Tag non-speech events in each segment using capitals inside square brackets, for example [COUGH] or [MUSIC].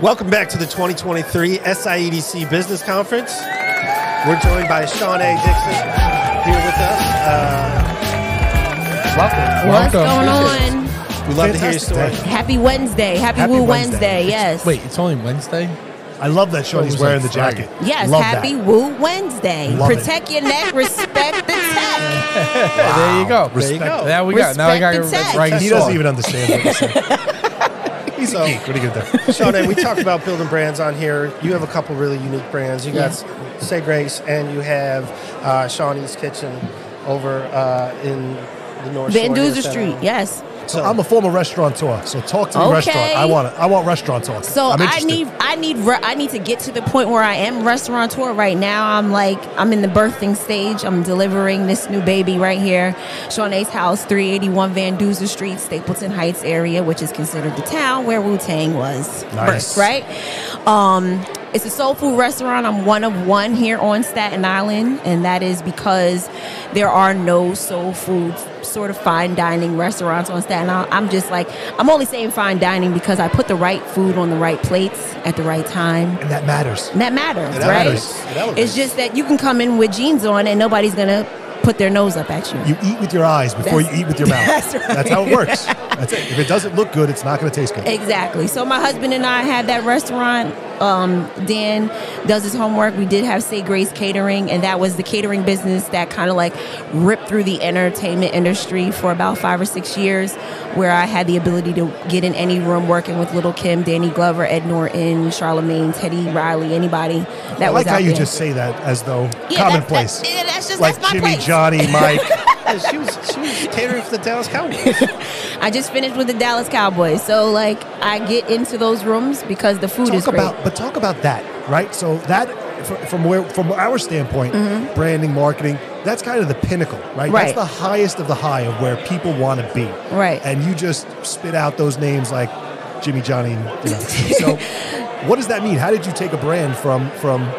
Welcome back to the 2023 SIEDC Business Conference. We're joined by Shawnae Dixon here with us. Uh, welcome. What's Welcome. going on? We love to hear your story. Happy Wednesday. Happy, Happy Woo Wednesday. Wednesday. Yes. Wait, it's only Wednesday? I love that Shorty's was wearing the like Friday. jacket. Yes, love happy That. Woo Wednesday. Love it. Protect your neck, respect the tech. [LAUGHS] there you go. There you go. Now we got. Now we got Respect the tech. right. He doesn't even understand what [LAUGHS] he's So- a geek. What are you gonna do? Shawnae, we talked about building brands on here. You have a couple really unique brands. You got Say Grace and you have uh, Shawnae's Kitchen over uh, in the North Van Shore here in Duzer Street. Yes. So, I'm a former restaurateur, so talk to me Okay. restaurant. I want it. I want restaurant talk. So I need I need re- I need to get to the point where I am restaurateur right now. I'm like I'm in the birthing stage. I'm delivering this new baby right here. Shawnae's house, 381 Van Duzer Street, Stapleton Heights area, which is considered the town where Wu Tang was Nice. birthed, right? Um, it's a soul food restaurant. I'm one of one here on Staten Island, and that is because there are no soul food sort of fine dining restaurants on Staten Island. I'm just like I'm only saying fine dining because I put the right food on the right plates at the right time. and that matters. And that matters, It right? elevates. It elevates. It's just that you can come in with jeans on and nobody's gonna put their nose up at you. You eat with your eyes before That's- you eat with your [LAUGHS] mouth. that's right. That's how it works. That's it. If it doesn't look good, it's not going to taste good. Exactly. So my husband and I had that restaurant. Um, Dan does his homework. We did have Say Grace Catering, and that was the catering business that kind of like ripped through the entertainment industry for about five or six years, where I had the ability to get in any room working with Lil' Kim, Danny Glover, Ed Norton, Charlemagne, Teddy Riley, anybody that I was like how you there. just say that as though Yeah, commonplace. That's, that's, that's just like that's my Jimmy, place. Johnny, [LAUGHS] Mike. Yeah, she was she was catering for the Dallas Cowboys. I just finished with the Dallas Cowboys, so like I get into those rooms because the food is talk great. But talk about that, right? So that from where from our standpoint, branding, marketing, that's kind of the pinnacle, right? Mm-hmm. Right. That's the highest of the high of where people want to be, Right. And you just spit out those names like Jimmy, Johnny, and, you know. so [LAUGHS] what does that mean? How did you take a brand from from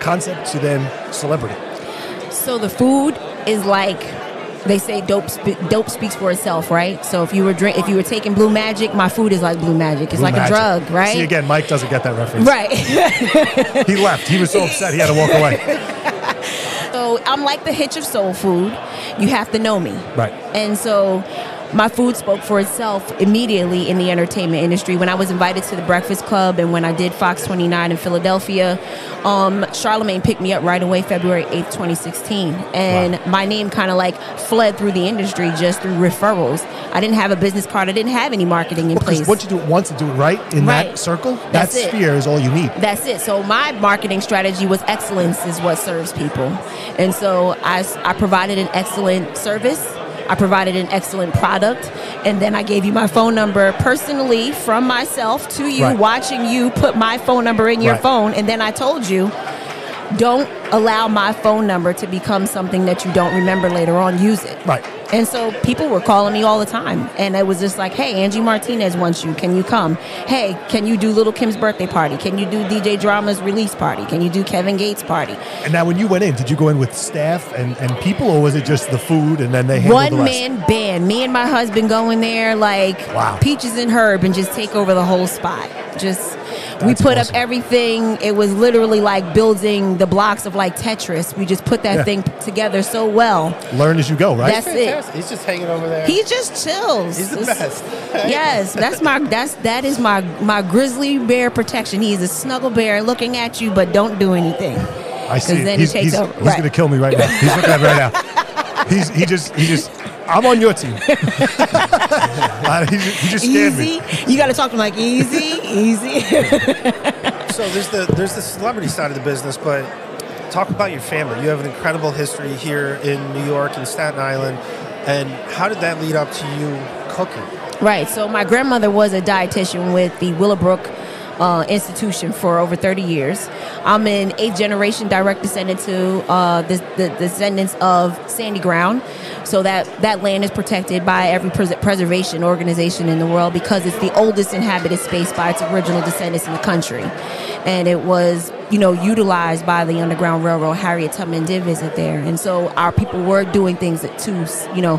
concept to then celebrity? So the food is like they say dope spe- dope speaks for itself, right? So if you were drink if you were taking Blue Magic, my food is like Blue Magic. It's Blue like Magic. a drug, right? See again, Mike doesn't get that reference. Right. He left. He was so upset he had to walk away. [LAUGHS] so I'm like the hitch of soul food. You have to know me. Right. And so my food spoke for itself immediately in the entertainment industry. When I was invited to the Breakfast Club and when I did Fox 29 in Philadelphia, um, Charlemagne picked me up right away, February 8th, 2016. And my name kind of like fled through the industry just through referrals. I didn't have a business card, I didn't have any marketing in Because place. once you do it once and do it right in Right. that circle, that That's it. sphere is all you need. That's it. So my marketing strategy was excellence is what serves people. And so I, I provided an excellent service. I provided an excellent product. And then I gave you my phone number personally from myself to you, Right. watching you put my phone number in your Right. phone. And then I told you, don't allow my phone number to become something that you don't remember later on. Use it. Right. And so people were calling me all the time. And it was just like, hey, Angie Martinez wants you. Can you come? Hey, can you do Lil' Kim's birthday party? Can you do DJ Drama's release party? Can you do Kevin Gates' party? And now, when you went in, did you go in with staff and, and people, or was it just the food and then they handled One the man band. Me and my husband go in there like Wow. peaches and herb and just take over the whole spot. Just we put awesome. up everything. It was literally like building the blocks of like Tetris. We just put that Yeah. thing together so well. Learn as you go, right? That's it. Fantastic. He's just hanging over there. He just chills. He's the It's- best. [LAUGHS] yes, that's my that's that is my my grizzly bear protection. He's a snuggle bear looking at you, but don't do anything. I see. 'Cause it. then he's he takes he's, over. he's Right. going to kill me right now. He's looking at me right now. [LAUGHS] He's he just he just. I'm on your team. [LAUGHS] He, he just. Easy, you got to talk to him like easy, easy. [LAUGHS] So there's the there's the celebrity side of the business, but talk about your family. You have an incredible history here in New York and Staten Island, and how did that lead up to you cooking? Right. So my grandmother was a dietitian with the Willowbrook uh, institution for over 30 years. I'm an eighth generation direct descendant to uh, the, the descendants of Sandy Ground. So that, that land is protected by every pres- preservation organization in the world because it's the oldest inhabited space by its original descendants in the country. And it was, you know, utilized by the Underground Railroad. Harriet Tubman did visit there. And so our people were doing things that, to, you know,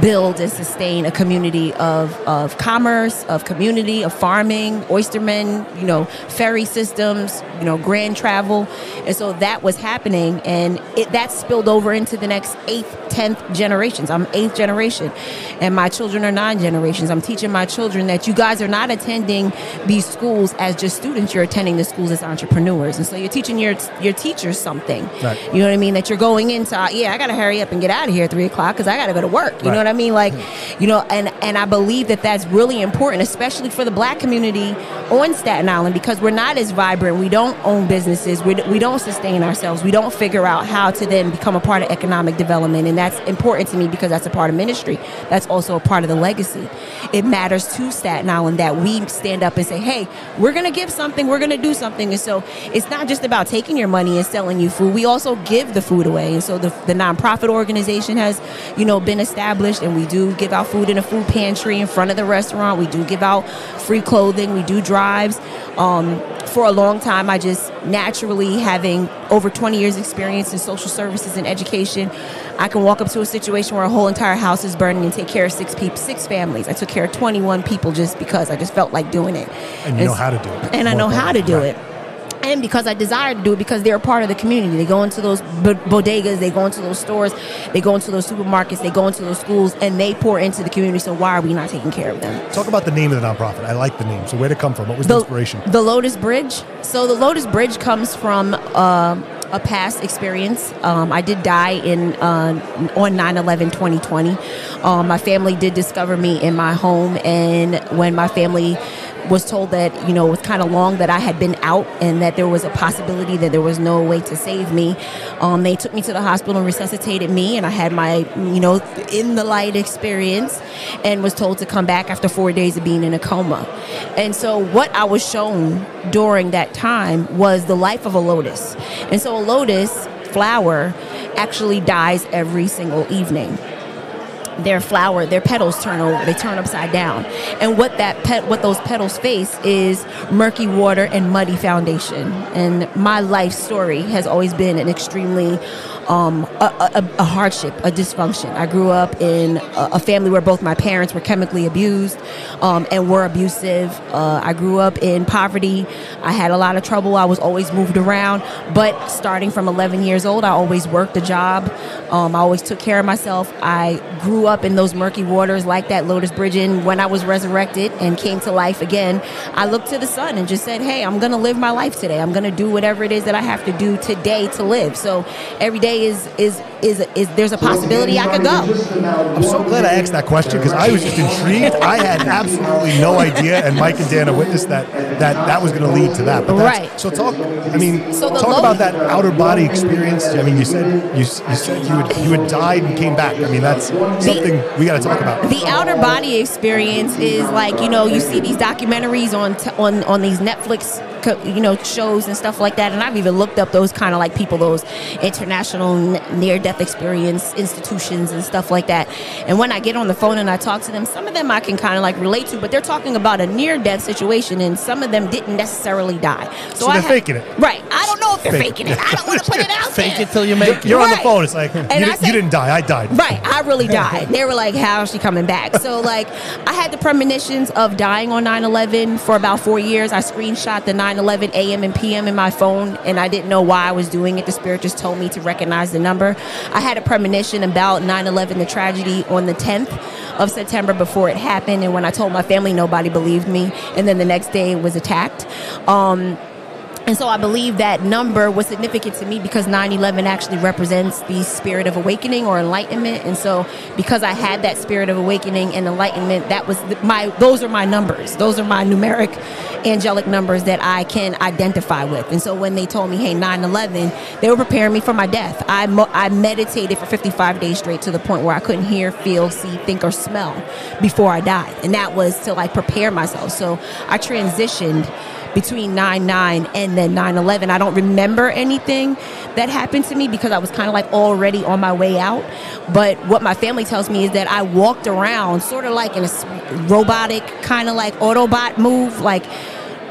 build and sustain a community of, of commerce, of community, of farming, oystermen, you know, ferry systems, you know, grand travel. And so that was happening and it that spilled over into the next eighth, tenth generations. I'm eighth generation and my children are nine generations. I'm teaching my children that you guys are not attending these schools as just students, you're attending the schools as entrepreneurs. And so you're teaching your your teachers something. Right. You know what I mean? That you're going into ah, yeah, I gotta hurry up and get out of here at three o'clock because I gotta go to work. You know Right. what I mean? Like, you know, and and I believe that that's really important, especially for the Black community on Staten Island, because we're not as vibrant. We don't own businesses. We we don't sustain ourselves. We don't figure out how to then become a part of economic development, and that's important to me because that's a part of ministry. That's also a part of the legacy. It matters to Staten Island that we stand up and say, "Hey, we're gonna give something. We're gonna do something." And so it's not just about taking your money and selling you food. We also give the food away, and so the the nonprofit organization has, you know, been established, and we do give out food in a food pantry in front of the restaurant. We do give out free clothing. We do drives. Um, for a long time, I just naturally having over 20 years experience in social services and education, I can walk up to a situation where a whole entire house is burning and take care of six people, six families. I took care of 21 people just because I just felt like doing it. And you know how to do it. And I know how to do important. it and because I desire to do it because they're a part of the community. They go into those b- bodegas, they go into those stores, they go into those supermarkets, they go into those schools, and they pour into the community. So why are we not taking care of them? Talk about the name of the nonprofit. I like the name. So where did it come from? What was the, inspiration? The Lotus Bridge. So the Lotus Bridge comes from um a past experience. Um, I did die in uh, on 9/11 2020. Um, my family did discover me in my home, and when my family was told that you know it was kind of long that I had been out and that there was a possibility that there was no way to save me. Um, they took me to the hospital and resuscitated me, and I had my you know in the light experience, and was told to come back after four days of being in a coma. And so what I was shown during that time was the life of a lotus, and so a lotus flower actually dies every single evening their flower, their petals turn over, they turn upside down. And what that pet, what those petals face is murky water and muddy foundation. And my life story has always been an extremely um, a, a, a hardship, a dysfunction. I grew up in a, a family where both my parents were chemically abused um, and were abusive. Uh, I grew up in poverty. I had a lot of trouble. I was always moved around. But starting from 11 years old, I always worked a job. Um, I always took care of myself. I grew up in those murky waters like that Lotus Bridge. And when I was resurrected and came to life again, I looked to the sun and just said, hey, I'm going to live my life today. I'm going to do whatever it is that I have to do today to live. So every day is, is, is, is there's a possibility I could go. I'm so glad I asked that question because I was just intrigued. I had absolutely no idea, and Mike and Dana witnessed that that that was going to lead to that. But Right. So talk. I mean, So talk lo- about that outer body experience. I mean, you said you, you said you had, you had died and came back. I mean, that's something we got to talk about. the outer body experience is like you know you see these documentaries on t- on on these Netflix you know shows and stuff like that and I've even looked up those kind of like people those international near death experience institutions and stuff like that and when I get on the phone and I talk to them some of them I can kind of like relate to but they're talking about a near death situation and some of them didn't necessarily die So I they're had- faking it. right I don't know if they're Fake faking it. it I don't want to put it out [LAUGHS] Fake there it till you make it. You're on the phone. It's like you, I didn't, you didn't die. I died. Right, I really died. They were like, "How is she coming back?" So like, I had the premonitions of dying on 9/11 for about four years. I screenshot the 9/11 a.m. and p.m. in my phone, and I didn't know why I was doing it. The spirit just told me to recognize the number. I had a premonition about 9/11, the tragedy, on the 10th of September before it happened, and when I told my family, nobody believed me. And then the next day, it was attacked. Um, and so I believe that number was significant to me because 9 11 actually represents the spirit of awakening or enlightenment. And so because I had that spirit of awakening and enlightenment, that was my, those are my numbers. Those are my numeric angelic numbers that I can identify with. And so when they told me, hey, 9 11, they were preparing me for my death. I, mo- I meditated for 55 days straight to the point where I couldn't hear, feel, see, think, or smell before I died. And that was to like prepare myself. So I transitioned between 9-9 and then 9-11 i don't remember anything that happened to me because i was kind of like already on my way out. But what my family tells me is that i walked around sort of like in a robotic kind of like autobot move like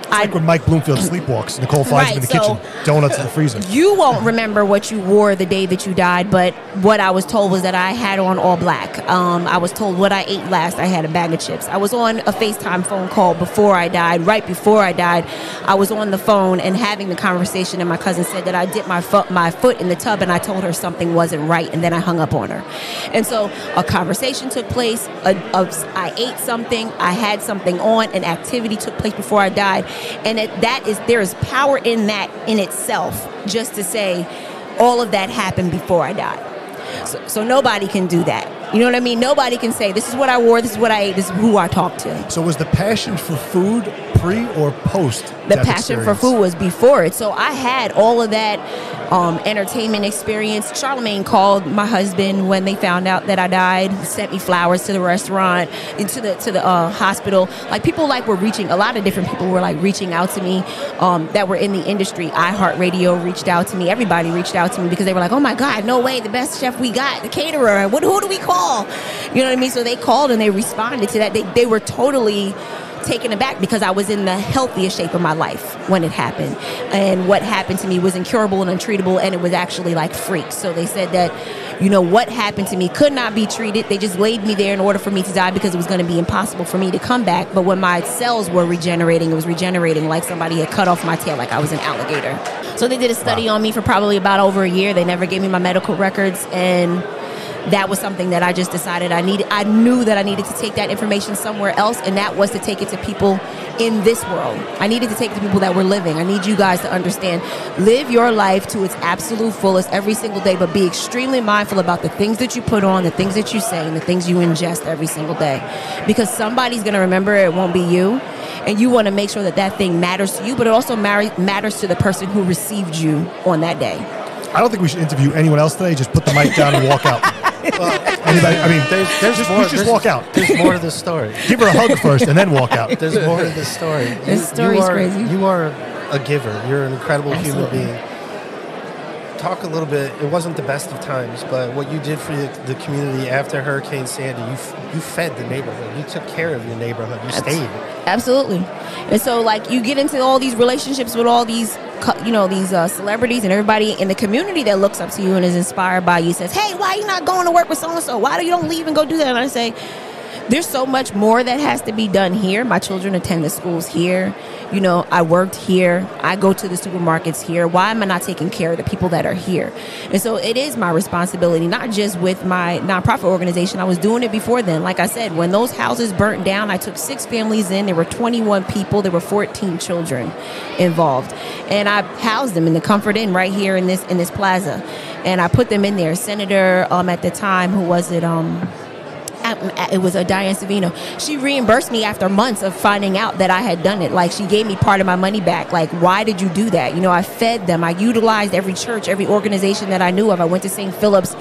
Like when Mike Bloomfield sleepwalks, Nicole finds him in the so- kitchen, donuts in the freezer. [LAUGHS] You won't remember what you wore the day that you died, but what I was told was that I had on all black. Um, I was told what I ate last. I had a bag of chips. I was on a FaceTime phone call before I died. Right before I died, I was on the phone and having the conversation, and my cousin said that I dipped my foot my foot in the tub, and I told her something wasn't right, and then I hung up on her. And so a conversation took place. A, a, I ate something. I had something on. An activity took place before I died, and it, that is there is power in that in itself. Just to say, all of that happened before I died. So, so nobody can do that. You know what I mean? Nobody can say this is what I wore, this is what I ate, this is who I talked to. So was the passion for food pre or post the passion for food was before it. So I had all of that um, entertainment experience. Charlemagne called my husband when they found out that I died, sent me flowers to the restaurant, into the to the uh, hospital. Like people like were reaching. A lot of different people were like reaching out to me um, that were in the industry. iHeartRadio reached out to me. Everybody reached out to me because they were like, "Oh my God, no way! The best chef we got, the caterer. What who do we call?" You know what I mean? So they called and they responded to that. They they were totally taken aback because I was in the healthiest shape of my life when it happened. And what happened to me was incurable and untreatable, and it was actually like freak. So they said that, you know, what happened to me could not be treated. They just laid me there in order for me to die because it was going to be impossible for me to come back. But when my cells were regenerating, it was regenerating like somebody had cut off my tail, like I was an alligator. So they did a study on me for probably about over a year. They never gave me my medical records and that was something that I just decided I needed. I knew that I needed to take that information somewhere else, and that was to take it to people in this world. I needed to take it to people that were living. I need you guys to understand live your life to its absolute fullest every single day, but be extremely mindful about the things that you put on, the things that you say, and the things you ingest every single day. Because somebody's going to remember it, it won't be you. And you want to make sure that that thing matters to you, but it also matters to the person who received you on that day. I don't think we should interview anyone else today. Just put the mic down and walk out. [LAUGHS] Anybody, I mean, There's, there's just, more. just there's, walk out. There's more to the story. [LAUGHS] Give her a hug first and then walk out. There's more to the story. This You- story's you are, crazy. You are a giver. You're an incredible Absolutely. human being. Talk a little bit. It wasn't the best of times, but what you did for the, the community after Hurricane Sandy, you f- you fed the neighborhood. You took care of your neighborhood. You stayed. Absolutely. And so, like, you get into all these relationships with all these, co- you know, these uh, celebrities and everybody in the community that looks up to you and is inspired by you. Says, "Hey, why you not going to work with so and so? Why do you don't leave and go do that?" And I say, "There's so much more that has to be done here. My children attend the schools here. You know, I worked here. I go to the supermarkets here. Why am I not taking care of the people that are here? And so it is my responsibility, not just with my nonprofit organization. I was doing it before then. Like I said, when those houses burnt down, I took six families in. There were 21 people. There were 14 children involved, and I housed them in the Comfort Inn right here in this in this plaza, and I put them in there. Senator um, at the time, who was it? Um, it was a Diane Savino. She reimbursed me after months of finding out that I had done it. Like she gave me part of my money back. Like, why did you do that? You know, I fed them. I utilized every church, every organization that I knew of. I went to St. Philip's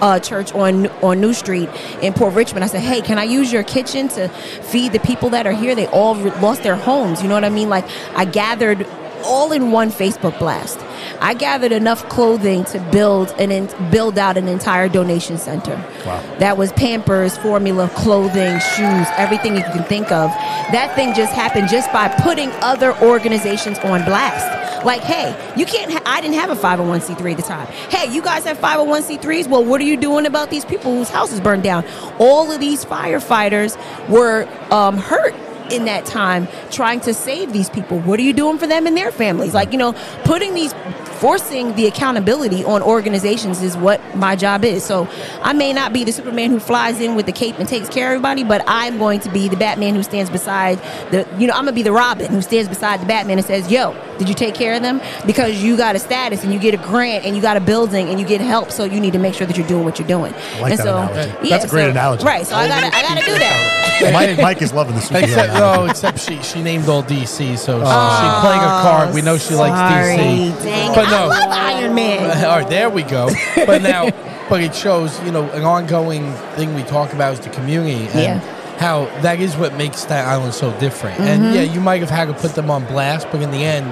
uh, Church on on New Street in Port Richmond. I said, hey, can I use your kitchen to feed the people that are here? They all re- lost their homes. You know what I mean? Like, I gathered all in one Facebook blast. I gathered enough clothing to build and build out an entire donation center. Wow. That was Pampers, formula, clothing, shoes, everything you can think of. That thing just happened just by putting other organizations on blast. Like, hey, you can't. Ha- I didn't have a 501c3 at the time. Hey, you guys have 501c3s. Well, what are you doing about these people whose houses burned down? All of these firefighters were um, hurt in that time trying to save these people. What are you doing for them and their families? Like, you know, putting these forcing the accountability on organizations is what my job is. So I may not be the Superman who flies in with the cape and takes care of everybody, but I'm going to be the Batman who stands beside the you know, I'm gonna be the Robin who stands beside the Batman and says, Yo, did you take care of them? Because you got a status and you get a grant and you got a building and you get help, so you need to make sure that you're doing what you're doing. I like and that so, analogy. That's a great so- analogy. Right. So I gotta I gotta do that. [LAUGHS] Mike, Mike is loving the superhero Except, analogy. no, except she she named all DC, so she, she playing a card. We know she likes Sorry. DC. Dang. But no. I love Iron Man. All right, there we go. But now, [LAUGHS] but it shows, you know, an ongoing thing we talk about is the community and Yeah. how that is what makes that Island so different. Mm-hmm. And yeah, you might have had to put them on blast, but in the end,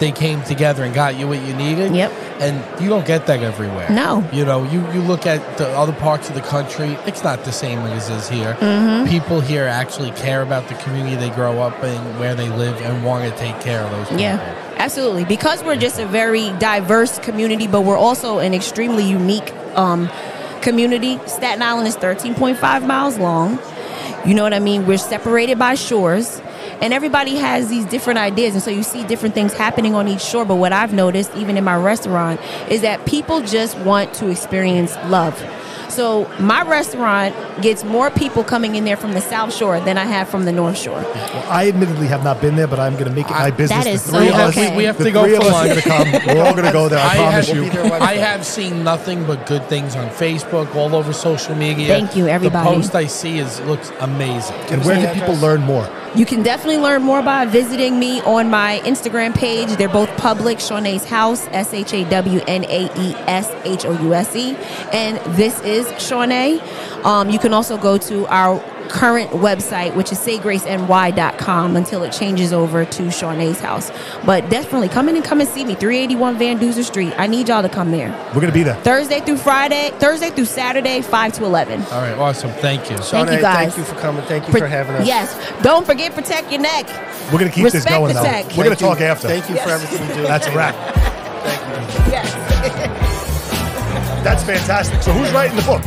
they came together and got you what you needed. Yep. and you don't get that everywhere. No. You know, you, you look at the other parts of the country, it's not the same as is here. Mm-hmm. People here actually care about the community they grow up in, where they live, and want to take care of those people. Yeah, absolutely. Because we're just a very diverse community, but we're also an extremely unique um, community. Staten Island is 13.5 miles long. You know what I mean? We're separated by shores. And everybody has these different ideas, and so you see different things happening on each shore. But what I've noticed, even in my restaurant, is that people just want to experience love. So my restaurant gets more people coming in there from the South Shore than I have from the North Shore. Well, I admittedly have not been there, but I'm going to make it uh, my business. That is the three so of us, okay. We have the to go three of for us are lunch. going to come. We're all going to go there. I, I promise have- you. We'll I have seen nothing but good things on Facebook, all over social media. Thank you, everybody. The post I see is looks amazing. And where can people learn more? You can definitely learn more by visiting me on my Instagram page. They're both public. Shawnae's House, S H A W N A E S H O U S E. And this is Shawnae. Um, you can also go to our current website, which is saygraceny.com until it changes over to Shawnae's House. But definitely come in and come and see me. 381 Van Duzer Street. I need y'all to come there. We're going to be there. Thursday through Friday, Thursday through Saturday, 5 to 11. All right, awesome. Thank you. Thank Shawnae, you, guys. Thank you for coming. Thank you Pro- for having us. Yes. Don't forget, protect your neck. We're going to keep this Respect going, the though. tech. We're going to talk after. Thank you for everything you do. That's a wrap. Thank you. Yes. [LAUGHS] That's fantastic. So who's writing the book?